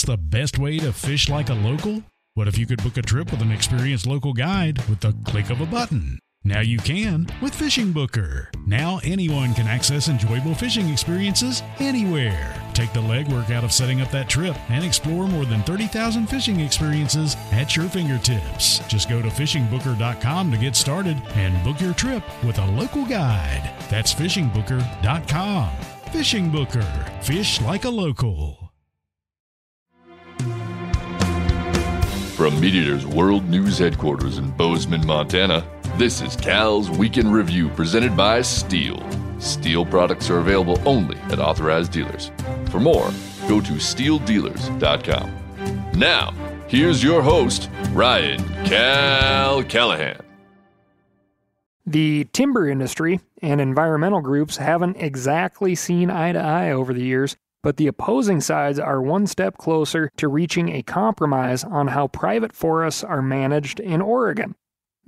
What's the best way to fish like a local? What if you could book a trip with an experienced local guide with the click of a button? Now you can with Fishing Booker. Now anyone can access enjoyable fishing experiences anywhere. Take the legwork out of setting up that trip and explore more than 30,000 fishing experiences at your fingertips. Just go to fishingbooker.com to get started and book your trip with a local guide. That's fishingbooker.com. Fishing Booker. Fish like a local. From MeatEater's World News Headquarters in Bozeman, Montana, this is Cal's Weekend Review presented by Stihl. Stihl products are available only at authorized dealers. For more, go to stihldealers.com. Now, here's your host, Ryan Cal Callahan. The timber industry and environmental groups haven't exactly seen eye to eye over the years, but the opposing sides are one step closer to reaching a compromise on how private forests are managed in Oregon.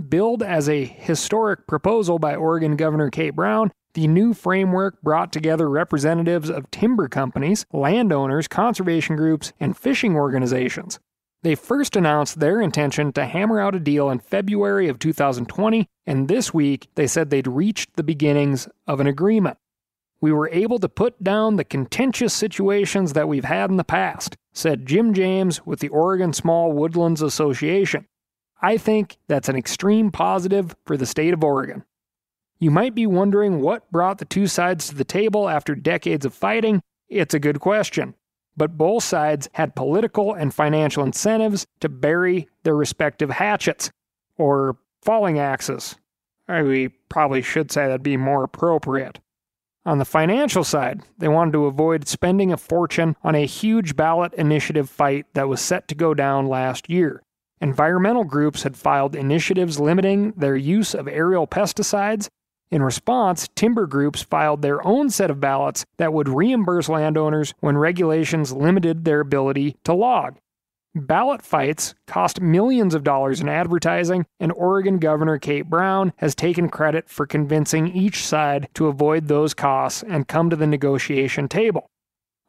Billed as a historic proposal by Oregon Governor Kate Brown, the new framework brought together representatives of timber companies, landowners, conservation groups, and fishing organizations. They first announced their intention to hammer out a deal in February of 2020, and this week they said they'd reached the beginnings of an agreement. We were able to put down the contentious situations that we've had in the past, said Jim James with the Oregon Small Woodlands Association. I think that's an extreme positive for the state of Oregon. You might be wondering what brought the two sides to the table after decades of fighting. It's a good question. But both sides had political and financial incentives to bury their respective hatchets, or falling axes. We probably should say that'd be more appropriate. On the financial side, they wanted to avoid spending a fortune on a huge ballot initiative fight that was set to go down last year. Environmental groups had filed initiatives limiting their use of aerial pesticides. In response, timber groups filed their own set of ballots that would reimburse landowners when regulations limited their ability to log. Ballot fights cost millions of dollars in advertising, and Oregon Governor Kate Brown has taken credit for convincing each side to avoid those costs and come to the negotiation table.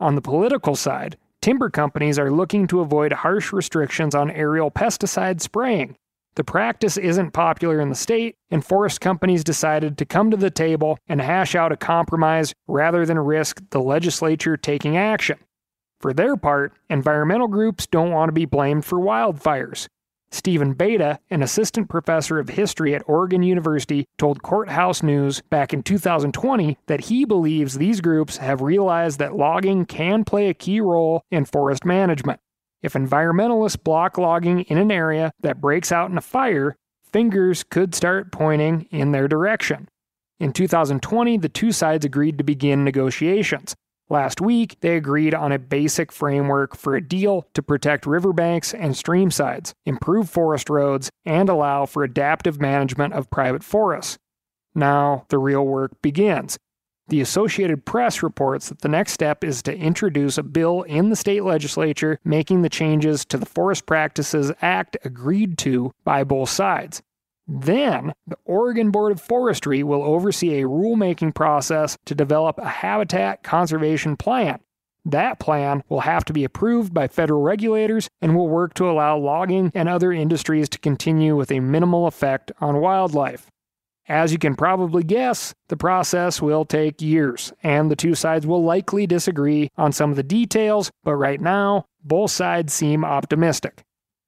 On the political side, timber companies are looking to avoid harsh restrictions on aerial pesticide spraying. The practice isn't popular in the state, and forest companies decided to come to the table and hash out a compromise rather than risk the legislature taking action. For their part, environmental groups don't want to be blamed for wildfires. Stephen Beda, an assistant professor of history at Oregon University, told Courthouse News back in 2020 that he believes these groups have realized that logging can play a key role in forest management. If environmentalists block logging in an area that breaks out in a fire, fingers could start pointing in their direction. In 2020, the two sides agreed to begin negotiations. Last week, they agreed on a basic framework for a deal to protect riverbanks and streamsides, improve forest roads, and allow for adaptive management of private forests. Now, the real work begins. The Associated Press reports that the next step is to introduce a bill in the state legislature making the changes to the Forest Practices Act agreed to by both sides. Then, the Oregon Board of Forestry will oversee a rulemaking process to develop a habitat conservation plan. That plan will have to be approved by federal regulators and will work to allow logging and other industries to continue with a minimal effect on wildlife. As you can probably guess, the process will take years, and the two sides will likely disagree on some of the details, but right now, both sides seem optimistic.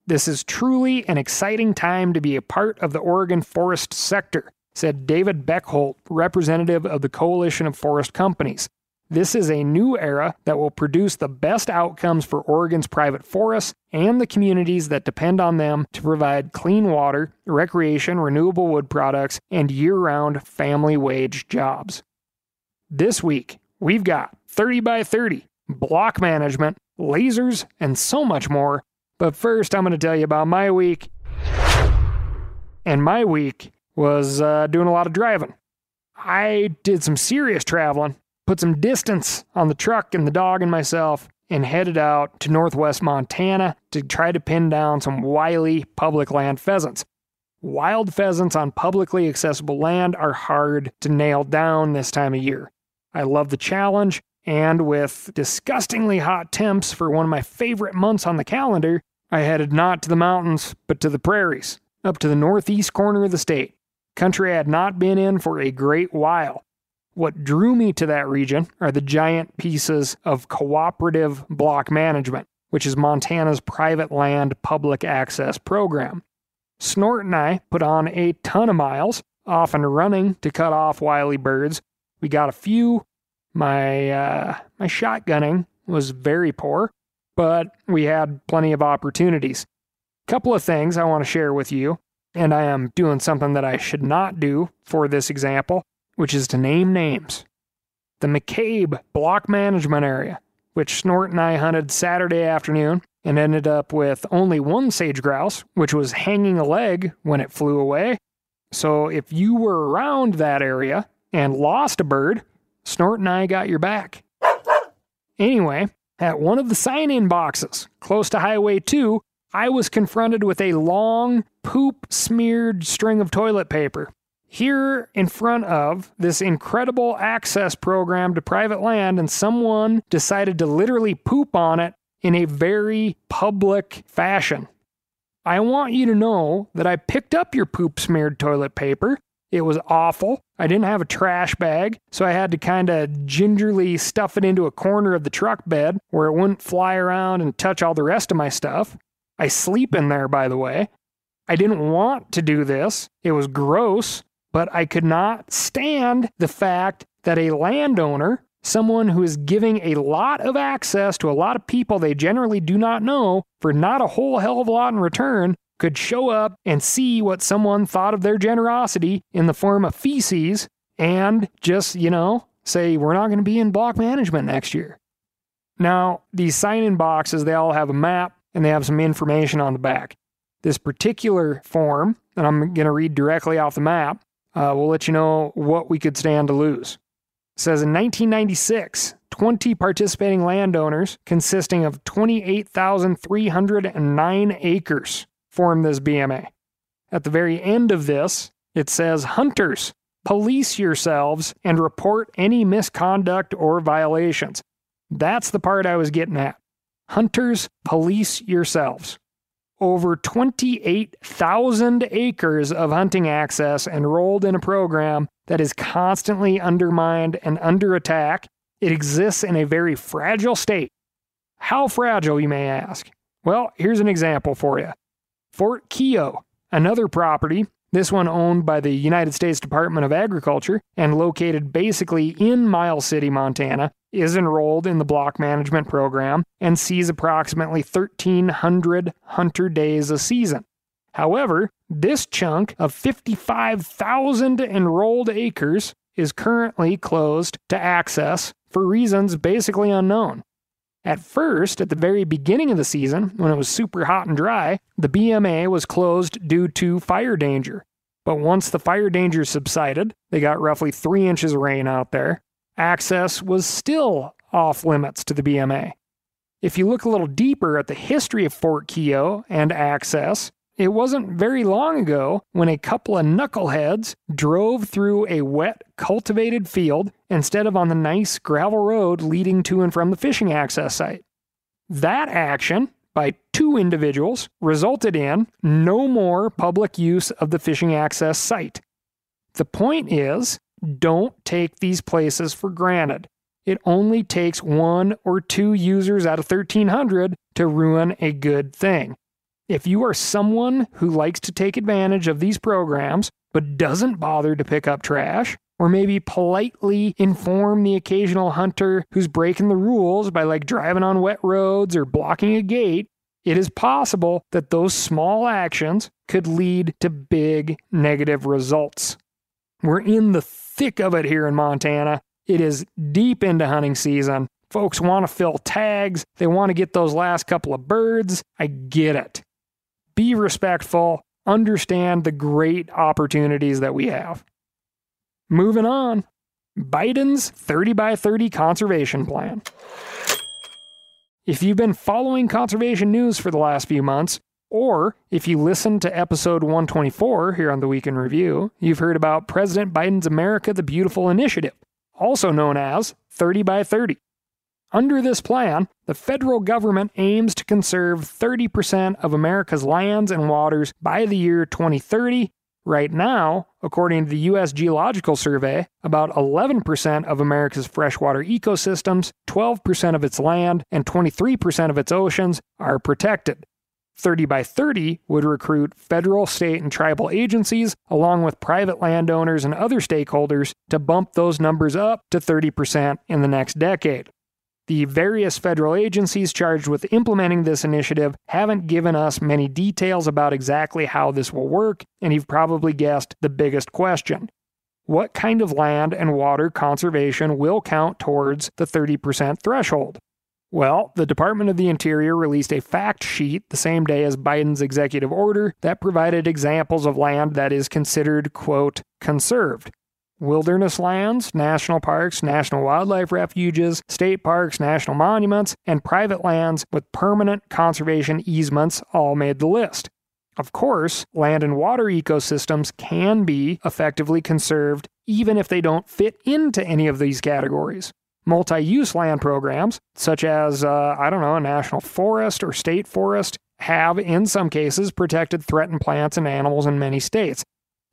This is truly an exciting time to be a part of the Oregon forest sector, said David Beckholt, representative of the Coalition of Forest Companies. This is a new era that will produce the best outcomes for Oregon's private forests and the communities that depend on them to provide clean water, recreation, renewable wood products, and year round family wage jobs. This week, we've got 30 by 30, block management, lasers, and so much more. But first, I'm going to tell you about my week. And my week was uh, doing a lot of driving. I did some serious traveling put some distance on the truck and the dog and myself, and headed out to northwest Montana to try to pin down some wily public land pheasants. Wild pheasants on publicly accessible land are hard to nail down this time of year. I love the challenge, and with disgustingly hot temps for one of my favorite months on the calendar, I headed not to the mountains, but to the prairies, up to the northeast corner of the state. Country I had not been in for a great while. What drew me to that region are the giant pieces of cooperative block management, which is Montana's private land public access program. Snort and I put on a ton of miles, often running to cut off wily birds. We got a few. My uh, my shotgunning was very poor, but we had plenty of opportunities. A Couple of things I want to share with you, and I am doing something that I should not do for this example which is to name names. The McCabe Block Management Area, which Snort and I hunted Saturday afternoon and ended up with only one sage grouse, which was hanging a leg when it flew away. So if you were around that area and lost a bird, Snort and I got your back. Anyway, at one of the sign in boxes close to Highway 2, I was confronted with a long, poop smeared string of toilet paper here in front of this incredible access program to private land, and someone decided to literally poop on it in a very public fashion. I want you to know that I picked up your poop smeared toilet paper. It was awful. I didn't have a trash bag, so I had to kind of gingerly stuff it into a corner of the truck bed where it wouldn't fly around and touch all the rest of my stuff. I sleep in there, by the way. I didn't want to do this. It was gross, but I could not stand the fact that a landowner, someone who is giving a lot of access to a lot of people they generally do not know for not a whole hell of a lot in return, could show up and see what someone thought of their generosity in the form of feces and just, you know, say, we're not going to be in block management next year. Now, these sign in boxes, they all have a map and they have some information on the back. This particular form, and I'm going to read directly off the map, uh, we'll let you know what we could stand to lose. It says in 1996, 20 participating landowners consisting of 28,309 acres formed this BMA. At the very end of this, it says Hunters, police yourselves and report any misconduct or violations. That's the part I was getting at. Hunters, police yourselves over 28,000 acres of hunting access enrolled in a program that is constantly undermined and under attack. It exists in a very fragile state. How fragile, you may ask? Well, here's an example for you Fort Keogh, another property this one owned by the United States Department of Agriculture and located basically in Miles City, Montana, is enrolled in the block management program and sees approximately 1,300 hunter days a season. However, this chunk of 55,000 enrolled acres is currently closed to access for reasons basically unknown. At first, at the very beginning of the season, when it was super hot and dry, the BMA was closed due to fire danger. But once the fire danger subsided, they got roughly three inches of rain out there, access was still off limits to the BMA. If you look a little deeper at the history of Fort Keogh and access, it wasn't very long ago when a couple of knuckleheads drove through a wet, cultivated field instead of on the nice gravel road leading to and from the fishing access site. That action by two individuals resulted in no more public use of the fishing access site. The point is don't take these places for granted. It only takes one or two users out of 1,300 to ruin a good thing. If you are someone who likes to take advantage of these programs but doesn't bother to pick up trash, or maybe politely inform the occasional hunter who's breaking the rules by like driving on wet roads or blocking a gate, it is possible that those small actions could lead to big negative results. We're in the thick of it here in Montana. It is deep into hunting season. Folks want to fill tags, they want to get those last couple of birds. I get it. Be respectful, understand the great opportunities that we have. Moving on, Biden's 30 by 30 conservation plan. If you've been following conservation news for the last few months, or if you listened to episode 124 here on the Week in Review, you've heard about President Biden's America the Beautiful initiative, also known as 30 by 30. Under this plan, the federal government aims to conserve 30% of America's lands and waters by the year 2030 Right now, according to the U.S. Geological Survey, about 11% of America's freshwater ecosystems, 12% of its land, and 23% of its oceans are protected. 30 by 30 would recruit federal, state, and tribal agencies, along with private landowners and other stakeholders, to bump those numbers up to 30% in the next decade. The various federal agencies charged with implementing this initiative haven't given us many details about exactly how this will work, and you've probably guessed the biggest question. What kind of land and water conservation will count towards the 30% threshold? Well, the Department of the Interior released a fact sheet the same day as Biden's executive order that provided examples of land that is considered, quote, conserved. Wilderness lands, national parks, national wildlife refuges, state parks, national monuments, and private lands with permanent conservation easements all made the list. Of course, land and water ecosystems can be effectively conserved even if they don't fit into any of these categories. Multi use land programs, such as, uh, I don't know, a national forest or state forest, have in some cases protected threatened plants and animals in many states,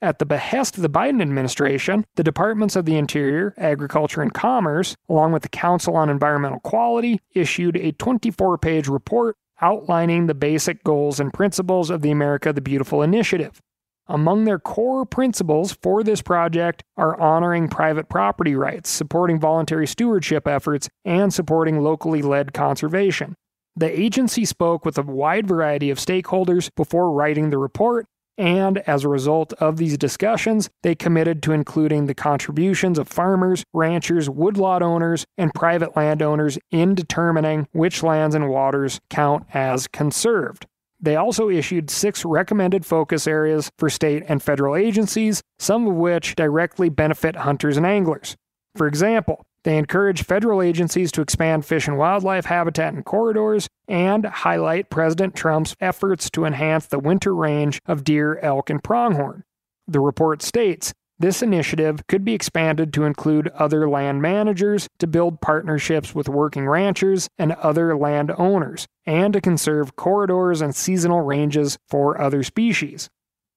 at the behest of the Biden administration, the Departments of the Interior, Agriculture, and Commerce, along with the Council on Environmental Quality, issued a 24 page report outlining the basic goals and principles of the America the Beautiful initiative. Among their core principles for this project are honoring private property rights, supporting voluntary stewardship efforts, and supporting locally led conservation. The agency spoke with a wide variety of stakeholders before writing the report and as a result of these discussions, they committed to including the contributions of farmers, ranchers, woodlot owners, and private landowners in determining which lands and waters count as conserved. They also issued six recommended focus areas for state and federal agencies, some of which directly benefit hunters and anglers. For example, they encourage federal agencies to expand fish and wildlife habitat and corridors and highlight President Trump's efforts to enhance the winter range of deer, elk, and pronghorn. The report states this initiative could be expanded to include other land managers to build partnerships with working ranchers and other land owners, and to conserve corridors and seasonal ranges for other species.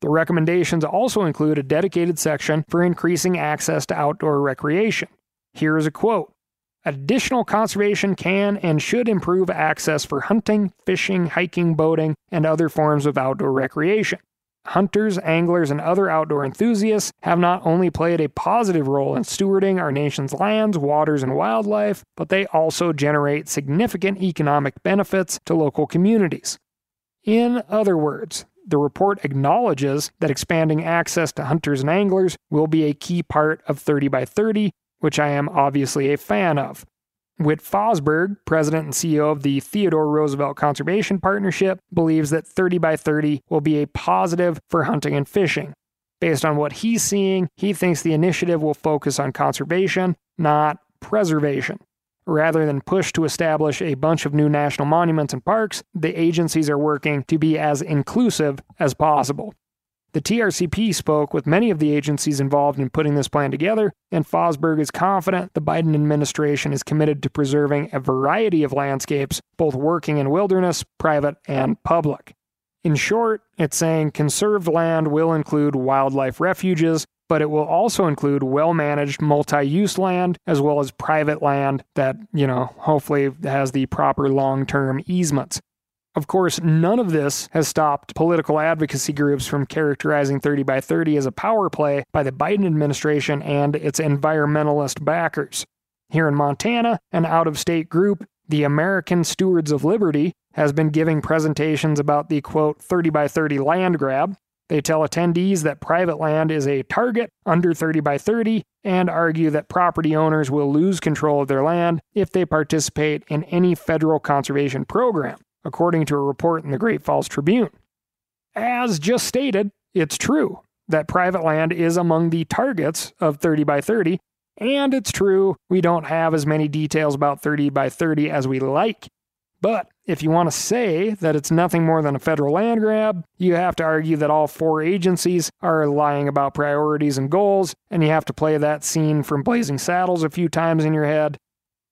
The recommendations also include a dedicated section for increasing access to outdoor recreation. Here is a quote Additional conservation can and should improve access for hunting, fishing, hiking, boating, and other forms of outdoor recreation. Hunters, anglers, and other outdoor enthusiasts have not only played a positive role in stewarding our nation's lands, waters, and wildlife, but they also generate significant economic benefits to local communities. In other words, the report acknowledges that expanding access to hunters and anglers will be a key part of 30 by 30 which I am obviously a fan of. Whit Fosburgh, president and CEO of the Theodore Roosevelt Conservation Partnership, believes that 30 by 30 will be a positive for hunting and fishing. Based on what he's seeing, he thinks the initiative will focus on conservation, not preservation. Rather than push to establish a bunch of new national monuments and parks, the agencies are working to be as inclusive as possible. The TRCP spoke with many of the agencies involved in putting this plan together, and Fosburgh is confident the Biden administration is committed to preserving a variety of landscapes, both working in wilderness, private, and public. In short, it's saying conserved land will include wildlife refuges, but it will also include well managed multi use land as well as private land that, you know, hopefully has the proper long term easements. Of course, none of this has stopped political advocacy groups from characterizing 30 by 30 as a power play by the Biden administration and its environmentalist backers. Here in Montana, an out of state group, the American Stewards of Liberty, has been giving presentations about the quote 30 by 30 land grab. They tell attendees that private land is a target under 30 by 30 and argue that property owners will lose control of their land if they participate in any federal conservation program according to a report in the Great Falls Tribune. As just stated, it's true that private land is among the targets of 30 by 30, and it's true we don't have as many details about 30 by 30 as we like. But if you want to say that it's nothing more than a federal land grab, you have to argue that all four agencies are lying about priorities and goals, and you have to play that scene from Blazing Saddles a few times in your head.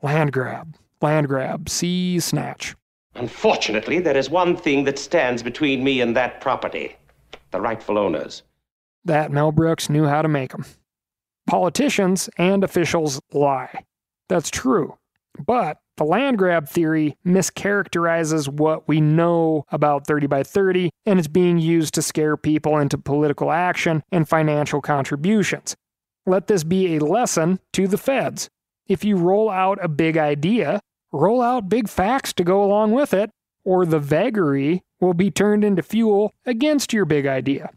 Land grab, land grab, see snatch. Unfortunately, there is one thing that stands between me and that property the rightful owners. That Mel Brooks knew how to make them. Politicians and officials lie. That's true. But the land grab theory mischaracterizes what we know about 30 by 30, and it's being used to scare people into political action and financial contributions. Let this be a lesson to the feds. If you roll out a big idea, roll out big facts to go along with it, or the vagary will be turned into fuel against your big idea.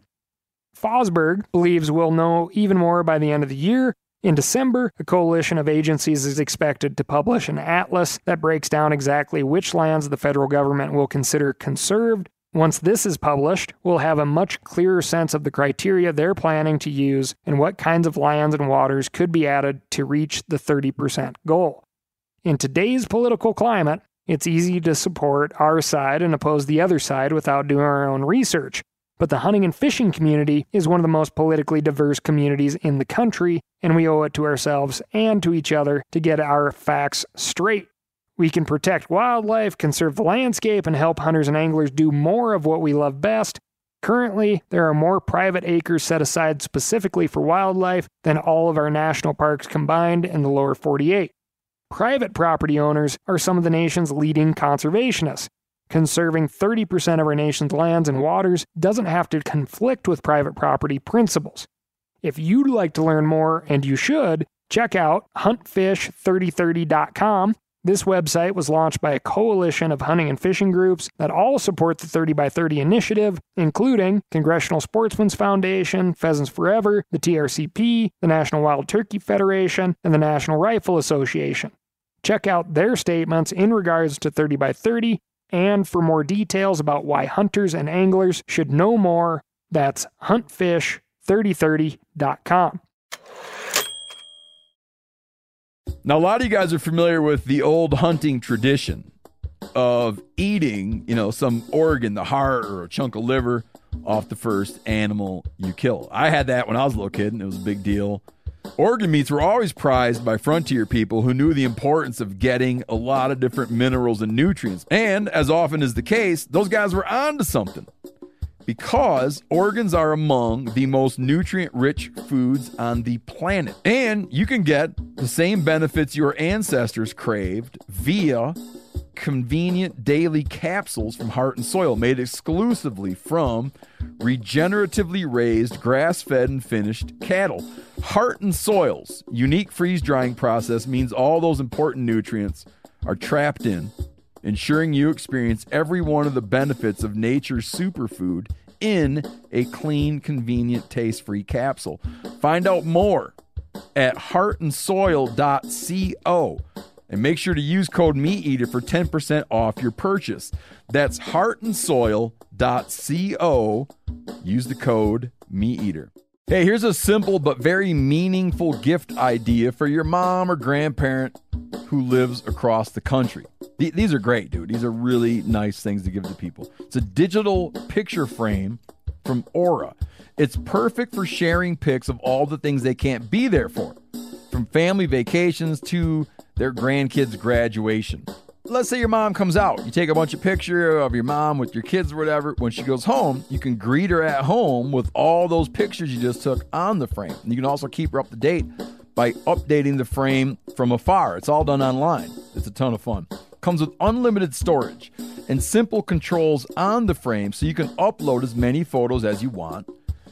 Fosburgh believes we'll know even more by the end of the year. In December, a coalition of agencies is expected to publish an atlas that breaks down exactly which lands the federal government will consider conserved. Once this is published, we'll have a much clearer sense of the criteria they're planning to use and what kinds of lands and waters could be added to reach the 30% goal. In today's political climate, it's easy to support our side and oppose the other side without doing our own research. But the hunting and fishing community is one of the most politically diverse communities in the country, and we owe it to ourselves and to each other to get our facts straight. We can protect wildlife, conserve the landscape, and help hunters and anglers do more of what we love best. Currently, there are more private acres set aside specifically for wildlife than all of our national parks combined in the lower 48. Private property owners are some of the nation's leading conservationists. Conserving 30% of our nation's lands and waters doesn't have to conflict with private property principles. If you'd like to learn more, and you should, check out huntfish3030.com. This website was launched by a coalition of hunting and fishing groups that all support the 30 by 30 initiative, including Congressional Sportsmen's Foundation, Pheasants Forever, the TRCP, the National Wild Turkey Federation, and the National Rifle Association. Check out their statements in regards to 30 by 30 and for more details about why hunters and anglers should know more, that's huntfish3030.com. Now, a lot of you guys are familiar with the old hunting tradition of eating, you know, some organ, the heart or a chunk of liver off the first animal you kill. I had that when I was a little kid, and it was a big deal. Organ meats were always prized by frontier people who knew the importance of getting a lot of different minerals and nutrients. And as often is the case, those guys were onto something. Because organs are among the most nutrient rich foods on the planet. And you can get the same benefits your ancestors craved via convenient daily capsules from Heart and Soil made exclusively from regeneratively raised, grass fed, and finished cattle. Heart and Soil's unique freeze drying process means all those important nutrients are trapped in, ensuring you experience every one of the benefits of nature's superfood in a clean, convenient, taste free capsule. Find out more at heartandsoil.co and make sure to use code MeatEater for 10% off your purchase. That's heartandsoil.co. Use the code MeatEater. Hey, here's a simple but very meaningful gift idea for your mom or grandparent who lives across the country. Th- these are great, dude. These are really nice things to give to people. It's a digital picture frame from Aura. It's perfect for sharing pics of all the things they can't be there for, from family vacations to their grandkids' graduation. Let's say your mom comes out. You take a bunch of pictures of your mom with your kids or whatever. When she goes home, you can greet her at home with all those pictures you just took on the frame. And you can also keep her up to date by updating the frame from afar. It's all done online. It's a ton of fun. Comes with unlimited storage and simple controls on the frame so you can upload as many photos as you want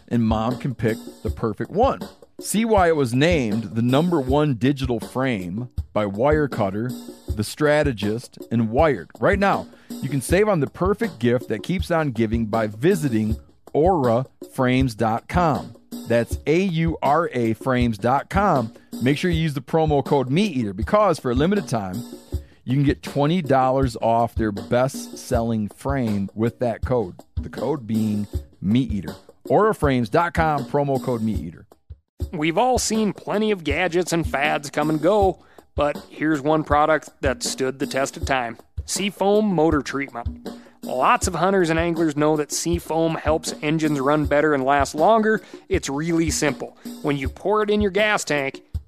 and mom can pick the perfect one. See why it was named the number one digital frame by Wirecutter, The Strategist, and Wired. Right now, you can save on the perfect gift that keeps on giving by visiting auraframes.com. That's A U R A frames.com. Make sure you use the promo code MeatEater because for a limited time, you can get $20 off their best selling frame with that code. The code being MeatEater. Auraframes.com, promo code MeatEater. We've all seen plenty of gadgets and fads come and go, but here's one product that stood the test of time Seafoam Motor Treatment. Lots of hunters and anglers know that Seafoam helps engines run better and last longer. It's really simple. When you pour it in your gas tank,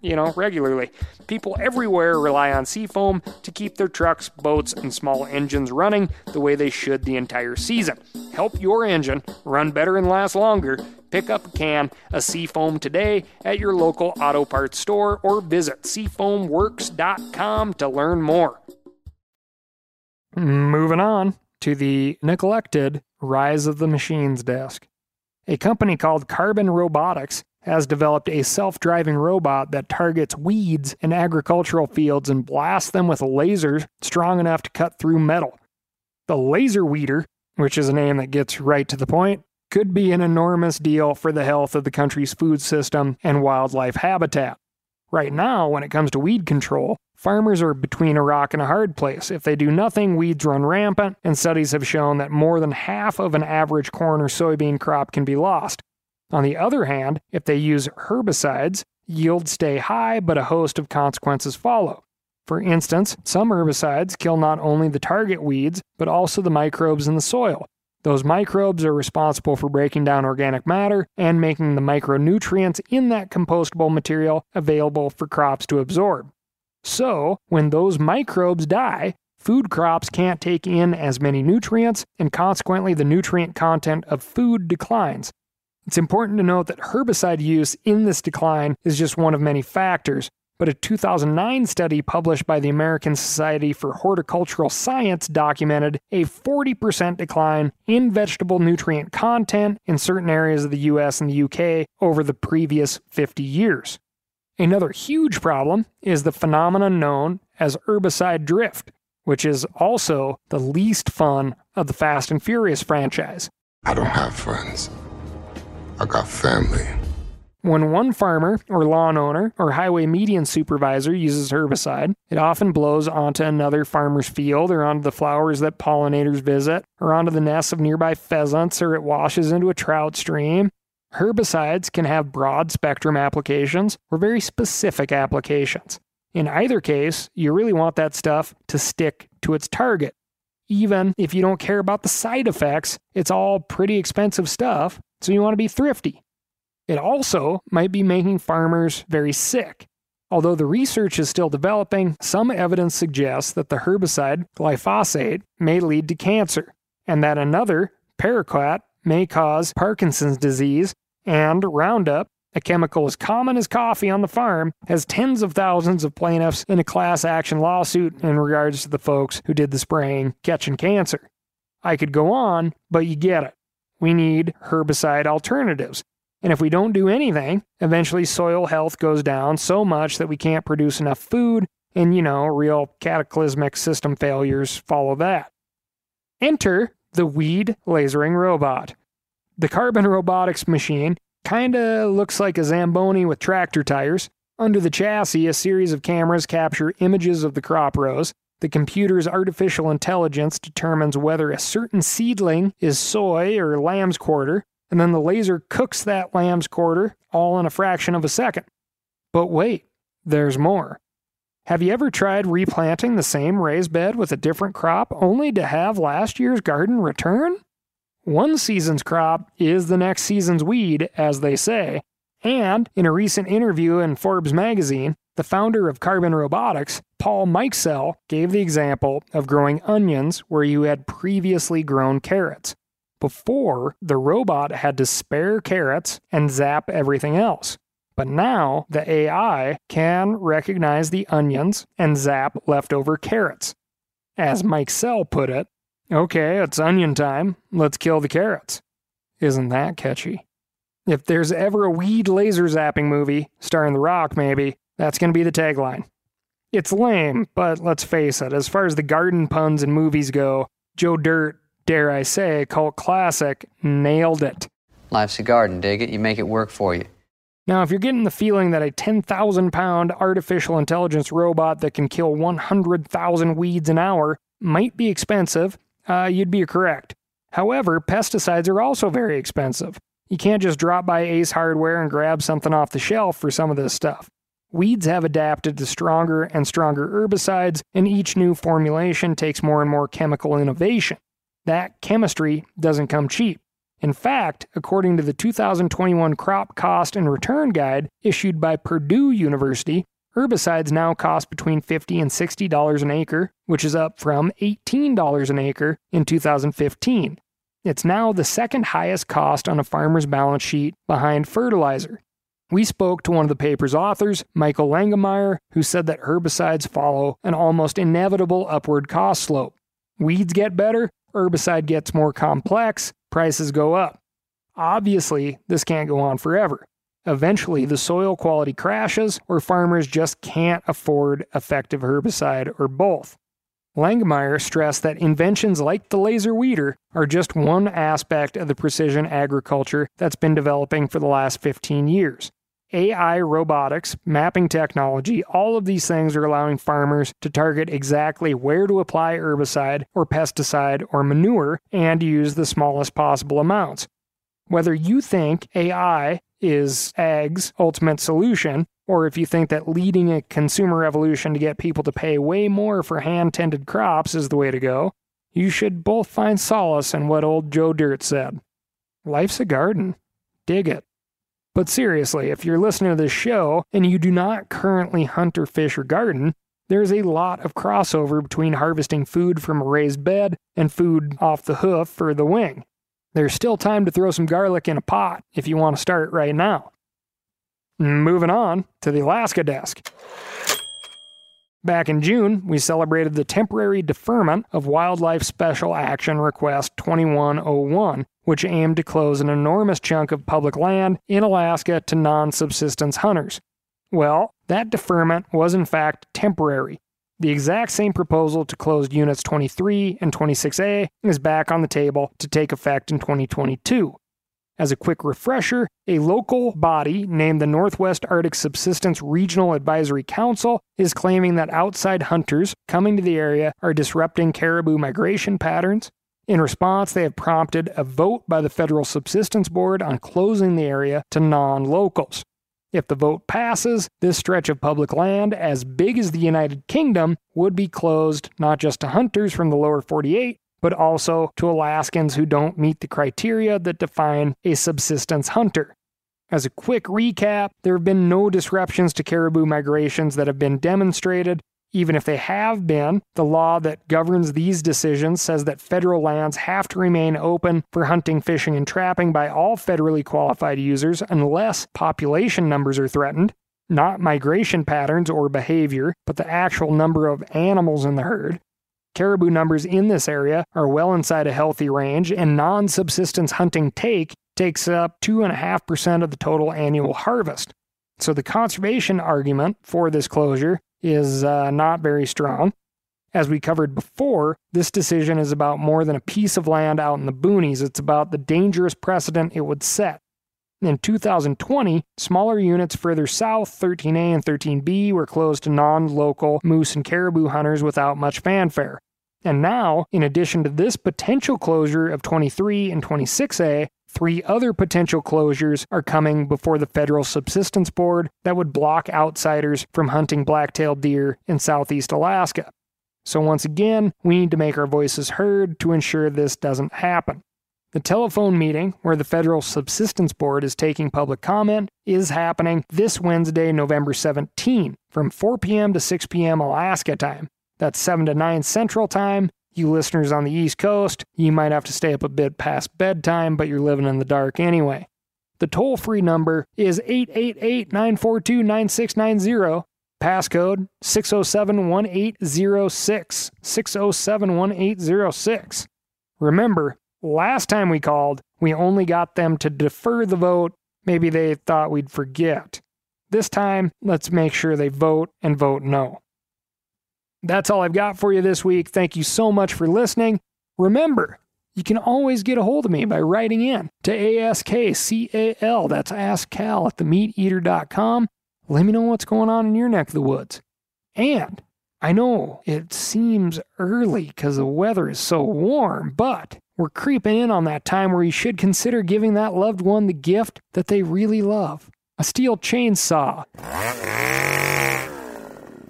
you know, regularly. People everywhere rely on Seafoam to keep their trucks, boats, and small engines running the way they should the entire season. Help your engine run better and last longer. Pick up a can of Seafoam today at your local auto parts store or visit seafoamworks.com to learn more. Moving on to the neglected Rise of the Machines desk. A company called Carbon Robotics has developed a self driving robot that targets weeds in agricultural fields and blasts them with lasers strong enough to cut through metal. The laser weeder, which is a name that gets right to the point, could be an enormous deal for the health of the country's food system and wildlife habitat. Right now, when it comes to weed control, farmers are between a rock and a hard place. If they do nothing, weeds run rampant, and studies have shown that more than half of an average corn or soybean crop can be lost. On the other hand, if they use herbicides, yields stay high, but a host of consequences follow. For instance, some herbicides kill not only the target weeds, but also the microbes in the soil. Those microbes are responsible for breaking down organic matter and making the micronutrients in that compostable material available for crops to absorb. So, when those microbes die, food crops can't take in as many nutrients, and consequently, the nutrient content of food declines. It's important to note that herbicide use in this decline is just one of many factors, but a 2009 study published by the American Society for Horticultural Science documented a 40% decline in vegetable nutrient content in certain areas of the US and the UK over the previous 50 years. Another huge problem is the phenomenon known as herbicide drift, which is also the least fun of the Fast and Furious franchise. I don't have friends. I got family. When one farmer or lawn owner or highway median supervisor uses herbicide, it often blows onto another farmer's field or onto the flowers that pollinators visit or onto the nests of nearby pheasants or it washes into a trout stream. Herbicides can have broad spectrum applications or very specific applications. In either case, you really want that stuff to stick to its target. Even if you don't care about the side effects, it's all pretty expensive stuff, so you want to be thrifty. It also might be making farmers very sick. Although the research is still developing, some evidence suggests that the herbicide glyphosate may lead to cancer, and that another, paraquat, may cause Parkinson's disease, and Roundup, a chemical as common as coffee on the farm, has tens of thousands of plaintiffs in a class action lawsuit in regards to the folks who did the spraying catching cancer. I could go on, but you get it. We need herbicide alternatives. And if we don't do anything, eventually soil health goes down so much that we can't produce enough food, and you know, real cataclysmic system failures follow that. Enter the weed lasering robot. The carbon robotics machine kinda looks like a Zamboni with tractor tires. Under the chassis, a series of cameras capture images of the crop rows. The computer's artificial intelligence determines whether a certain seedling is soy or lamb's quarter, and then the laser cooks that lamb's quarter all in a fraction of a second. But wait, there's more. Have you ever tried replanting the same raised bed with a different crop only to have last year's garden return? One season's crop is the next season's weed, as they say. And in a recent interview in Forbes magazine, the founder of Carbon Robotics, Paul Mikesell, gave the example of growing onions where you had previously grown carrots. Before, the robot had to spare carrots and zap everything else. But now, the AI can recognize the onions and zap leftover carrots. As Mikesell put it, okay, it's onion time, let's kill the carrots. Isn't that catchy? If there's ever a weed laser zapping movie, starring The Rock maybe, that's going to be the tagline. It's lame, but let's face it, as far as the garden puns in movies go, Joe Dirt, dare I say, cult classic, nailed it. Life's a garden, dig it? You make it work for you. Now, if you're getting the feeling that a 10,000 pound artificial intelligence robot that can kill 100,000 weeds an hour might be expensive, uh, you'd be correct. However, pesticides are also very expensive. You can't just drop by Ace Hardware and grab something off the shelf for some of this stuff. Weeds have adapted to stronger and stronger herbicides, and each new formulation takes more and more chemical innovation. That chemistry doesn't come cheap. In fact, according to the 2021 Crop Cost and Return Guide issued by Purdue University, herbicides now cost between 50 and $60 an acre, which is up from $18 an acre in 2015. It's now the second highest cost on a farmer's balance sheet behind fertilizer. We spoke to one of the paper's authors, Michael Langemeier, who said that herbicides follow an almost inevitable upward cost slope. Weeds get better, herbicide gets more complex, prices go up. Obviously, this can't go on forever. Eventually, the soil quality crashes, or farmers just can't afford effective herbicide or both. Langemeier stressed that inventions like the laser weeder are just one aspect of the precision agriculture that's been developing for the last 15 years. AI, robotics, mapping technology, all of these things are allowing farmers to target exactly where to apply herbicide or pesticide or manure and use the smallest possible amounts. Whether you think AI is ag's ultimate solution, or if you think that leading a consumer revolution to get people to pay way more for hand tended crops is the way to go, you should both find solace in what old Joe Dirt said Life's a garden. Dig it. But seriously, if you're listening to this show and you do not currently hunt or fish or garden, there's a lot of crossover between harvesting food from a raised bed and food off the hoof or the wing. There's still time to throw some garlic in a pot if you want to start right now. Moving on to the Alaska desk. Back in June, we celebrated the temporary deferment of Wildlife Special Action Request 2101, which aimed to close an enormous chunk of public land in Alaska to non subsistence hunters. Well, that deferment was in fact temporary. The exact same proposal to close Units 23 and 26A is back on the table to take effect in 2022. As a quick refresher, a local body named the Northwest Arctic Subsistence Regional Advisory Council is claiming that outside hunters coming to the area are disrupting caribou migration patterns. In response, they have prompted a vote by the Federal Subsistence Board on closing the area to non locals. If the vote passes, this stretch of public land, as big as the United Kingdom, would be closed not just to hunters from the lower 48, but also to Alaskans who don't meet the criteria that define a subsistence hunter. As a quick recap, there have been no disruptions to caribou migrations that have been demonstrated. Even if they have been, the law that governs these decisions says that federal lands have to remain open for hunting, fishing, and trapping by all federally qualified users unless population numbers are threatened, not migration patterns or behavior, but the actual number of animals in the herd. Caribou numbers in this area are well inside a healthy range, and non subsistence hunting take takes up 2.5% of the total annual harvest. So the conservation argument for this closure is uh, not very strong. As we covered before, this decision is about more than a piece of land out in the boonies, it's about the dangerous precedent it would set. In 2020, smaller units further south, 13A and 13B, were closed to non local moose and caribou hunters without much fanfare. And now, in addition to this potential closure of 23 and 26A, three other potential closures are coming before the Federal Subsistence Board that would block outsiders from hunting black-tailed deer in southeast Alaska. So once again, we need to make our voices heard to ensure this doesn't happen. The telephone meeting, where the Federal Subsistence Board is taking public comment, is happening this Wednesday, November 17, from 4 p.m. to 6 p.m. Alaska time. That's 7 to 9 Central Time. You listeners on the East Coast, you might have to stay up a bit past bedtime, but you're living in the dark anyway. The toll free number is 888 942 9690. Passcode 607 1806. 607 1806. Remember, last time we called, we only got them to defer the vote. Maybe they thought we'd forget. This time, let's make sure they vote and vote no. That's all I've got for you this week. Thank you so much for listening. Remember, you can always get a hold of me by writing in to ASKCAL. That's AskCal at themeateater.com. Let me know what's going on in your neck of the woods. And I know it seems early because the weather is so warm, but we're creeping in on that time where you should consider giving that loved one the gift that they really love a Stihl chainsaw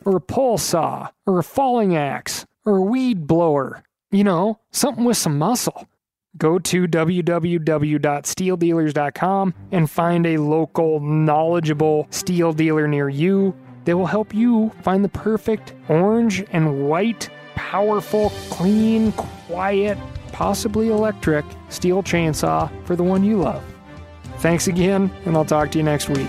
or a pole saw, or a falling axe, or a weed blower. You know, something with some muscle. Go to www.stihldealers.com and find a local, knowledgeable Stihl dealer near you. They will help you find the perfect orange and white, powerful, clean, quiet, possibly electric Stihl chainsaw for the one you love. Thanks again, and I'll talk to you next week.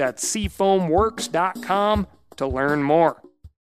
That's seafoamworks.com to learn more.